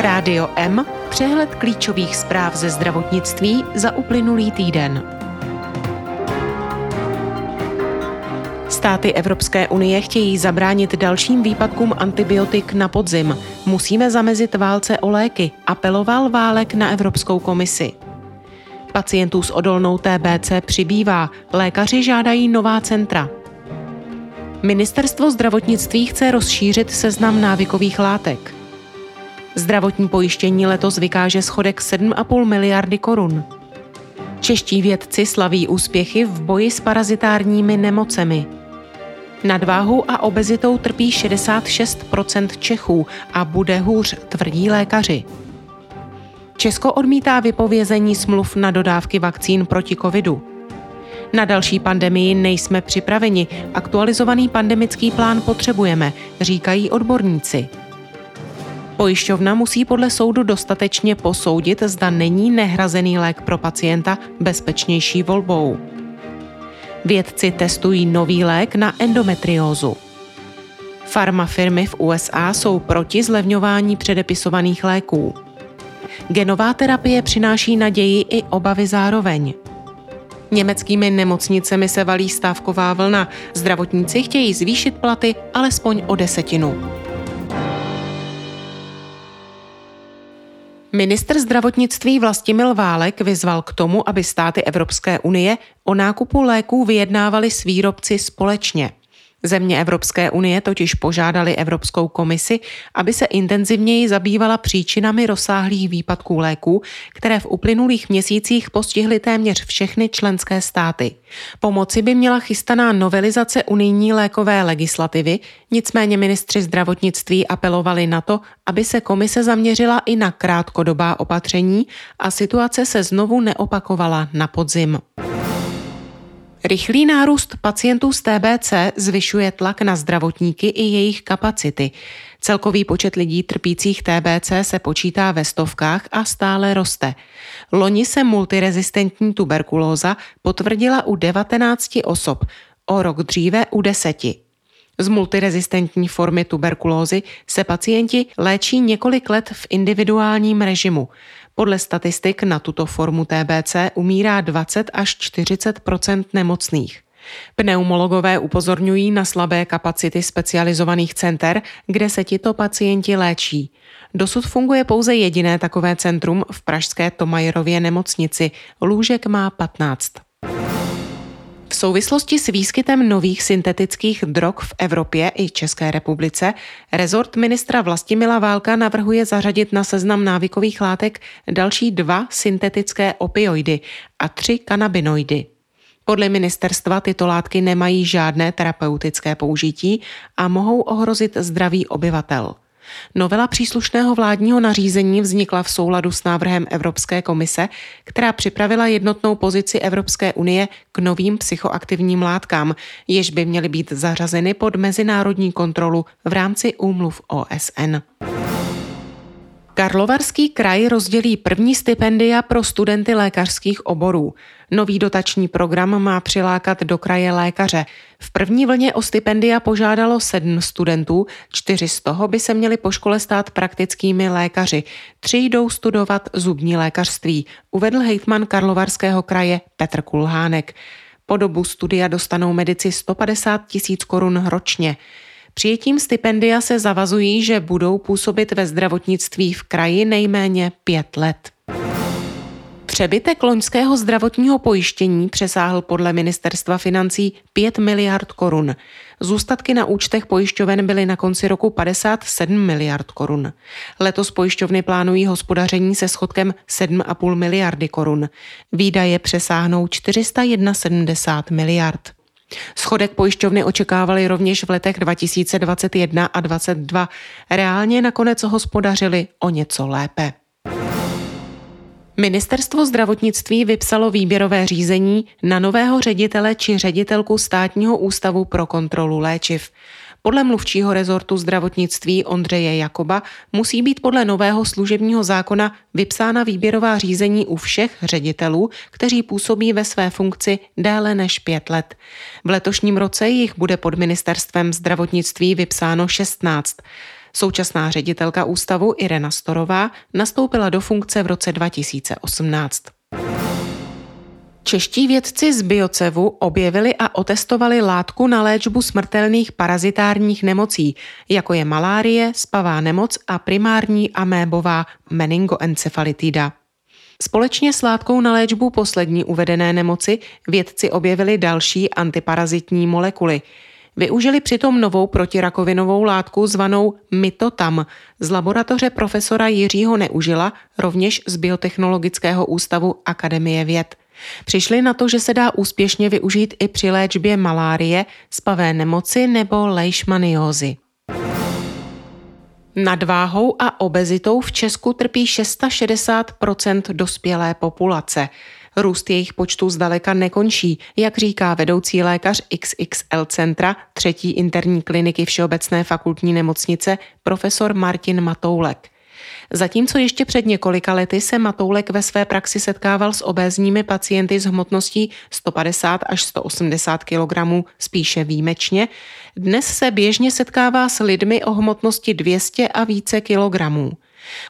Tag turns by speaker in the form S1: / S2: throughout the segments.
S1: Rádio M, přehled klíčových zpráv ze zdravotnictví za uplynulý týden. Státy Evropské unie chtějí zabránit dalším výpadkům antibiotik na podzim. Musíme zamezit válce o léky, apeloval Válek na Evropskou komisi. Pacientů s odolnou TBC přibývá, lékaři žádají nová centra. Ministerstvo zdravotnictví chce rozšířit seznam návykových látek. Zdravotní pojištění letos vykáže schodek 7,5 miliardy korun. Čeští vědci slaví úspěchy v boji s parazitárními nemocemi. Nadváhu a obezitou trpí 66% Čechů a bude hůř, tvrdí lékaři. Česko odmítá vypovězení smluv na dodávky vakcín proti covidu. Na další pandemii nejsme připraveni, aktualizovaný pandemický plán potřebujeme, říkají odborníci. Pojišťovna musí podle soudu dostatečně posoudit, zda není nehrazený lék pro pacienta bezpečnější volbou. Vědci testují nový lék na endometriózu. Farmafirmy v USA jsou proti zlevňování předepisovaných léků. Genová terapie přináší naději i obavy zároveň. Německými nemocnicemi se valí stávková vlna. Zdravotníci chtějí zvýšit platy alespoň o desetinu. Ministr zdravotnictví Vlastimil Válek vyzval k tomu, aby státy Evropské unie o nákupu léků vyjednávali s výrobci společně. Země Evropské unie totiž požádali Evropskou komisi, aby se intenzivněji zabývala příčinami rozsáhlých výpadků léků, které v uplynulých měsících postihly téměř všechny členské státy. Pomoci by měla chystaná novelizace unijní lékové legislativy, nicméně ministři zdravotnictví apelovali na to, aby se komise zaměřila i na krátkodobá opatření a situace se znovu neopakovala na podzim. Rychlý nárůst pacientů z TBC zvyšuje tlak na zdravotníky i jejich kapacity. Celkový počet lidí trpících TBC se počítá ve stovkách a stále roste. Loni se multirezistentní tuberkulóza potvrdila u 19 osob, o rok dříve u deseti. Z multirezistentní formy tuberkulózy se pacienti léčí několik let v individuálním režimu. Podle statistik na tuto formu TBC umírá 20 až 40% nemocných. Pneumologové upozorňují na slabé kapacity specializovaných center, kde se tito pacienti léčí. Dosud funguje pouze jediné takové centrum v pražské Tomajerově nemocnici. Lůžek má 15. V souvislosti s výskytem nových syntetických drog v Evropě i České republice rezort ministra Vlastimila Válka navrhuje zařadit na seznam návykových látek další dva syntetické opioidy a tři kanabinoidy. Podle ministerstva tyto látky nemají žádné terapeutické použití a mohou ohrozit zdraví obyvatel. Novela příslušného vládního nařízení vznikla v souladu s návrhem Evropské komise, která připravila jednotnou pozici Evropské unie k novým psychoaktivním látkám, jež by měly být zařazeny pod mezinárodní kontrolu v rámci úmluv OSN. Karlovarský kraj rozdělí první stipendia pro studenty lékařských oborů. Nový dotační program má přilákat do kraje lékaře. V první vlně o stipendia požádalo sedm studentů, čtyři z toho by se měli po škole stát praktickými lékaři. Tři jdou studovat zubní lékařství, uvedl hejtman Karlovarského kraje Petr Kulhánek. Po dobu studia dostanou medici 150 tisíc korun ročně. Přijetím stipendia se zavazují, že budou působit ve zdravotnictví v kraji nejméně pět let. Přebytek loňského zdravotního pojištění přesáhl podle ministerstva financí 5 miliard korun. Zůstatky na účtech pojišťoven byly na konci roku 57 miliard korun. Letos pojišťovny plánují hospodaření se schodkem 7,5 miliardy korun. Výdaje přesáhnou 471 miliard. Schodek pojišťovny očekávali rovněž v letech 2021 a 2022. Reálně nakonec hospodařili o něco lépe. Ministerstvo zdravotnictví vypsalo výběrové řízení na nového ředitele či ředitelku státního ústavu pro kontrolu léčiv. Podle mluvčího rezortu zdravotnictví Ondřeje Jakoba musí být podle nového služebního zákona vypsána výběrová řízení u všech ředitelů, kteří působí ve své funkci déle než pět let. V letošním roce jich bude pod ministerstvem zdravotnictví vypsáno 16. Současná ředitelka ústavu Irena Storová nastoupila do funkce v roce 2018. Čeští vědci z Biocevu objevili a otestovali látku na léčbu smrtelných parazitárních nemocí, jako je malárie, spavá nemoc a primární amébová meningoencefalitida. Společně s látkou na léčbu poslední uvedené nemoci vědci objevili další antiparazitní molekuly. Využili přitom novou protirakovinovou látku zvanou Mitotam z laboratoře profesora Jiřího Neužila, rovněž z Biotechnologického ústavu Akademie věd. Přišli na to, že se dá úspěšně využít i při léčbě malárie, spavé nemoci nebo leishmaniózy. Nadváhou a obezitou v Česku trpí 660% dospělé populace. Růst jejich počtu zdaleka nekončí, jak říká vedoucí lékař XXL Centra třetí interní kliniky Všeobecné fakultní nemocnice profesor Martin Matoulek. Zatímco ještě před několika lety se Matoulek ve své praxi setkával s obézními pacienty s hmotností 150 až 180 kg spíše výjimečně, dnes se běžně setkává s lidmi o hmotnosti 200 a více kilogramů.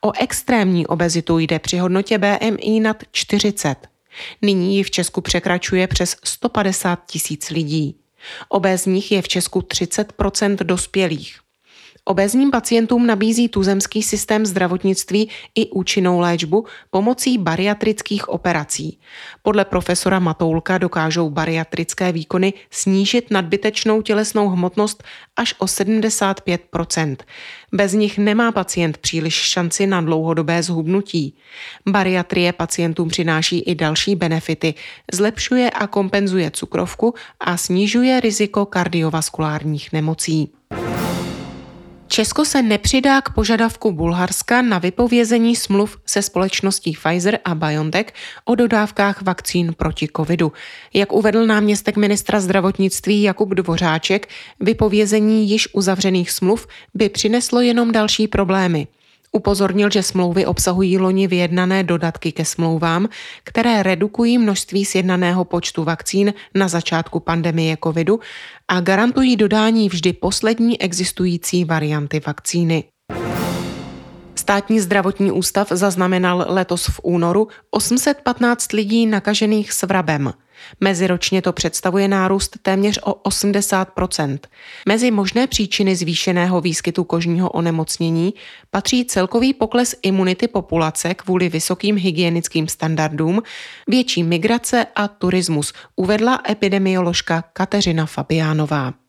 S1: O extrémní obezitu jde při hodnotě BMI nad 40. Nyní ji v Česku překračuje přes 150 tisíc lidí. Obézních je v Česku 30% dospělých. Obezním pacientům nabízí tuzemský systém zdravotnictví i účinnou léčbu pomocí bariatrických operací. Podle profesora Matoulka dokážou bariatrické výkony snížit nadbytečnou tělesnou hmotnost až o 75% Bez nich nemá pacient příliš šanci na dlouhodobé zhubnutí. Bariatrie pacientům přináší i další benefity. Zlepšuje a kompenzuje cukrovku a snižuje riziko kardiovaskulárních nemocí. Česko se nepřidá k požadavku Bulharska na vypovězení smluv se společností Pfizer a BioNTech o dodávkách vakcín proti covidu. Jak uvedl náměstek ministra zdravotnictví Jakub Dvořáček, vypovězení již uzavřených smluv by přineslo jenom další problémy. Upozornil, že smlouvy obsahují loni vyjednané dodatky ke smlouvám, které redukují množství sjednaného počtu vakcín na začátku pandemie covidu a garantují dodání vždy poslední existující varianty vakcíny. Státní zdravotní ústav zaznamenal letos v únoru 815 lidí nakažených s vrabem. Meziročně to představuje nárůst téměř o 80% Mezi možné příčiny zvýšeného výskytu kožního onemocnění patří celkový pokles imunity populace kvůli vysokým hygienickým standardům, větší migrace a turismus, uvedla epidemioložka Kateřina Fabiánová.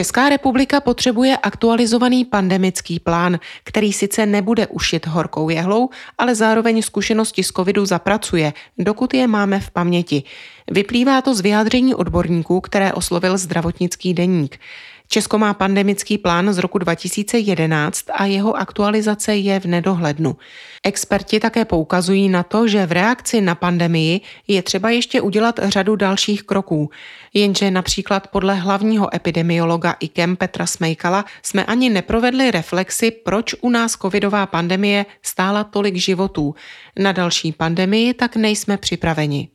S1: Česká republika potřebuje aktualizovaný pandemický plán, který sice nebude ušit horkou jehlou, ale zároveň zkušenosti z covidu zapracuje, dokud je máme v paměti. Vyplývá to z vyjádření odborníků, které oslovil zdravotnický deník. Česko má pandemický plán z roku 2011 a jeho aktualizace je v nedohlednu. Experti také poukazují na to, že v reakci na pandemii je třeba ještě udělat řadu dalších kroků. Jenže například podle hlavního epidemiologa IKEM Petra Smejkala jsme ani neprovedli reflexy, proč u nás covidová pandemie stála tolik životů. Na další pandemii tak nejsme připraveni.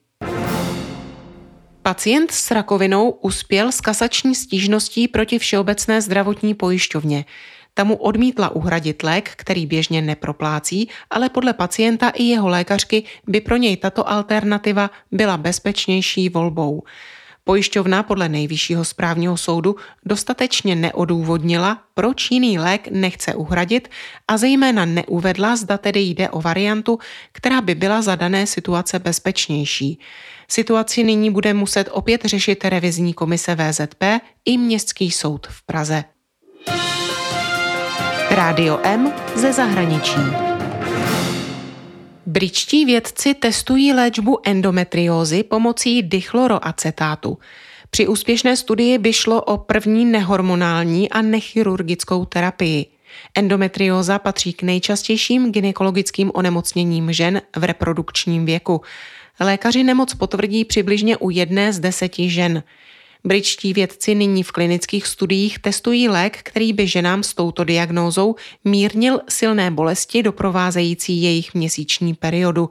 S1: Pacient s rakovinou uspěl s kasační stížností proti Všeobecné zdravotní pojišťovně. Ta mu odmítla uhradit lék, který běžně neproplácí, ale podle pacienta i jeho lékařky by pro něj tato alternativa byla bezpečnější volbou. Pojišťovna podle nejvyššího správního soudu dostatečně neodůvodnila, proč jiný lék nechce uhradit a zejména neuvedla, zda tedy jde o variantu, která by byla za dané situace bezpečnější. Situaci nyní bude muset opět řešit revizní komise VZP i Městský soud v Praze. Rádio M ze zahraničí. Britští vědci testují léčbu endometriózy pomocí dichloroacetátu. Při úspěšné studii by šlo o první nehormonální a nechirurgickou terapii. Endometrióza patří k nejčastějším gynekologickým onemocněním žen v reprodukčním věku. Lékaři nemoc potvrdí přibližně u jedné z deseti žen. Britští vědci nyní v klinických studiích testují lék, který by ženám s touto diagnózou mírnil silné bolesti doprovázející jejich měsíční periodu.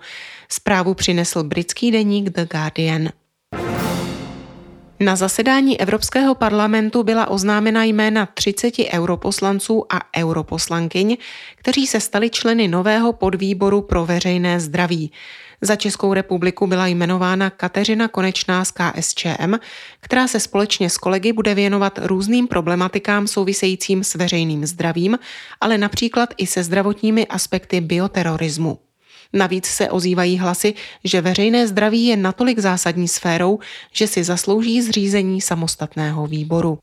S1: Zprávu přinesl britský deník The Guardian. Na zasedání Evropského parlamentu byla oznámena jména 30 europoslanců a europoslankyň, kteří se stali členy nového podvýboru pro veřejné zdraví. Za Českou republiku byla jmenována Kateřina Konečná z KSČM, která se společně s kolegy bude věnovat různým problematikám souvisejícím s veřejným zdravím, ale například i se zdravotními aspekty bioterorismu. Navíc se ozývají hlasy, že veřejné zdraví je natolik zásadní sférou, že si zaslouží zřízení samostatného výboru.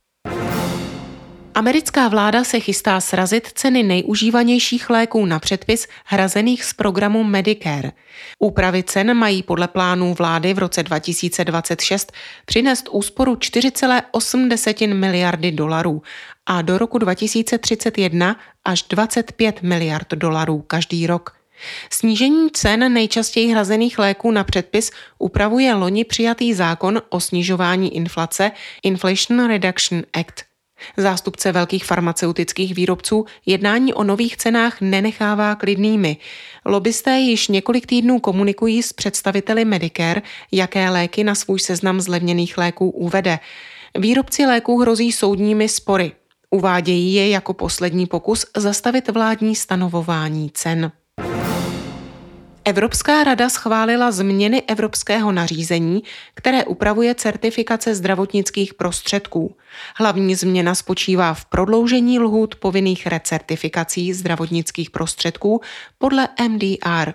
S1: Americká vláda se chystá srazit ceny nejužívanějších léků na předpis hrazených z programu Medicare. Úpravy cen mají podle plánů vlády v roce 2026 přinést úsporu 4,8 miliardy dolarů a do roku 2031 až 25 miliard dolarů každý rok. Snížení cen nejčastěji hrazených léků na předpis upravuje loni přijatý zákon o snižování inflace Inflation Reduction Act. Zástupce velkých farmaceutických výrobců jednání o nových cenách nenechává klidnými. Lobbysté již několik týdnů komunikují s představiteli Medicare, jaké léky na svůj seznam zlevněných léků uvede. Výrobci léků hrozí soudními spory. Uvádějí je jako poslední pokus zastavit vládní stanovování cen. Evropská rada schválila změny evropského nařízení, které upravuje certifikace zdravotnických prostředků. Hlavní změna spočívá v prodloužení lhůt povinných recertifikací zdravotnických prostředků podle MDR.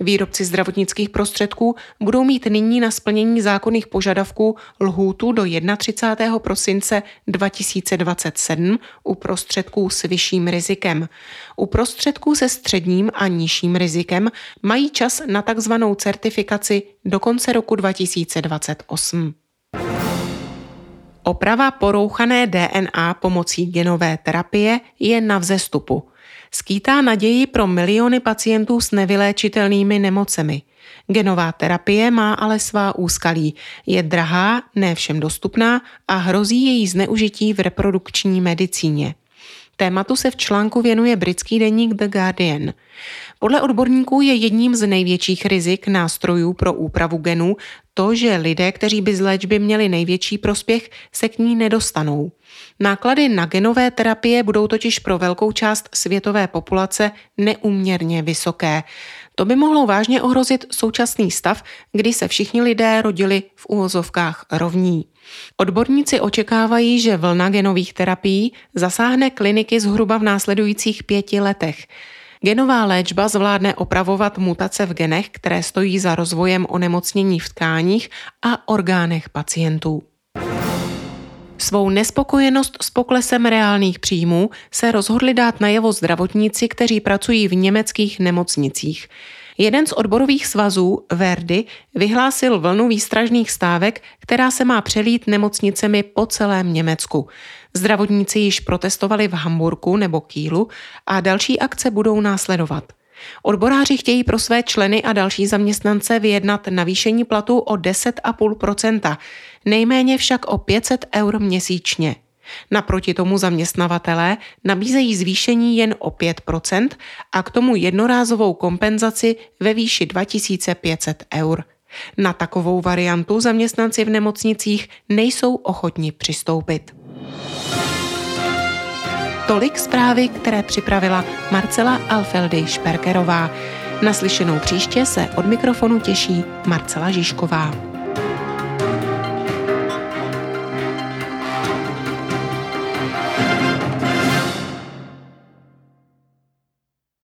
S1: Výrobci zdravotnických prostředků budou mít nyní na splnění zákonných požadavků lhůtu do 31. prosince 2027 u prostředků s vyšším rizikem. U prostředků se středním a nižším rizikem mají čas na takzvanou certifikaci do konce roku 2028. Oprava porouchané DNA pomocí genové terapie je na vzestupu skýtá naději pro miliony pacientů s nevyléčitelnými nemocemi. Genová terapie má ale svá úskalí. Je drahá, ne všem dostupná a hrozí její zneužití v reprodukční medicíně. Tématu se v článku věnuje britský deník The Guardian. Podle odborníků je jedním z největších rizik nástrojů pro úpravu genů to, že lidé, kteří by z léčby měli největší prospěch, se k ní nedostanou. Náklady na genové terapie budou totiž pro velkou část světové populace neúměrně vysoké. To by mohlo vážně ohrozit současný stav, kdy se všichni lidé rodili v úvozovkách rovní. Odborníci očekávají, že vlna genových terapií zasáhne kliniky zhruba v následujících pěti letech. Genová léčba zvládne opravovat mutace v genech, které stojí za rozvojem onemocnění v tkáních a orgánech pacientů. Svou nespokojenost s poklesem reálných příjmů se rozhodli dát najevo zdravotníci, kteří pracují v německých nemocnicích. Jeden z odborových svazů, Verdi, vyhlásil vlnu výstražných stávek, která se má přelít nemocnicemi po celém Německu. Zdravotníci již protestovali v Hamburgu nebo Kýlu a další akce budou následovat. Odboráři chtějí pro své členy a další zaměstnance vyjednat navýšení platu o 10,5%, nejméně však o 500 eur měsíčně. Naproti tomu zaměstnavatelé nabízejí zvýšení jen o 5% a k tomu jednorázovou kompenzaci ve výši 2500 eur. Na takovou variantu zaměstnanci v nemocnicích nejsou ochotni přistoupit. Tolik zprávy, které připravila Marcela Alfeldy Šperkerová. Naslyšenou příště se od mikrofonu těší Marcela Žižková.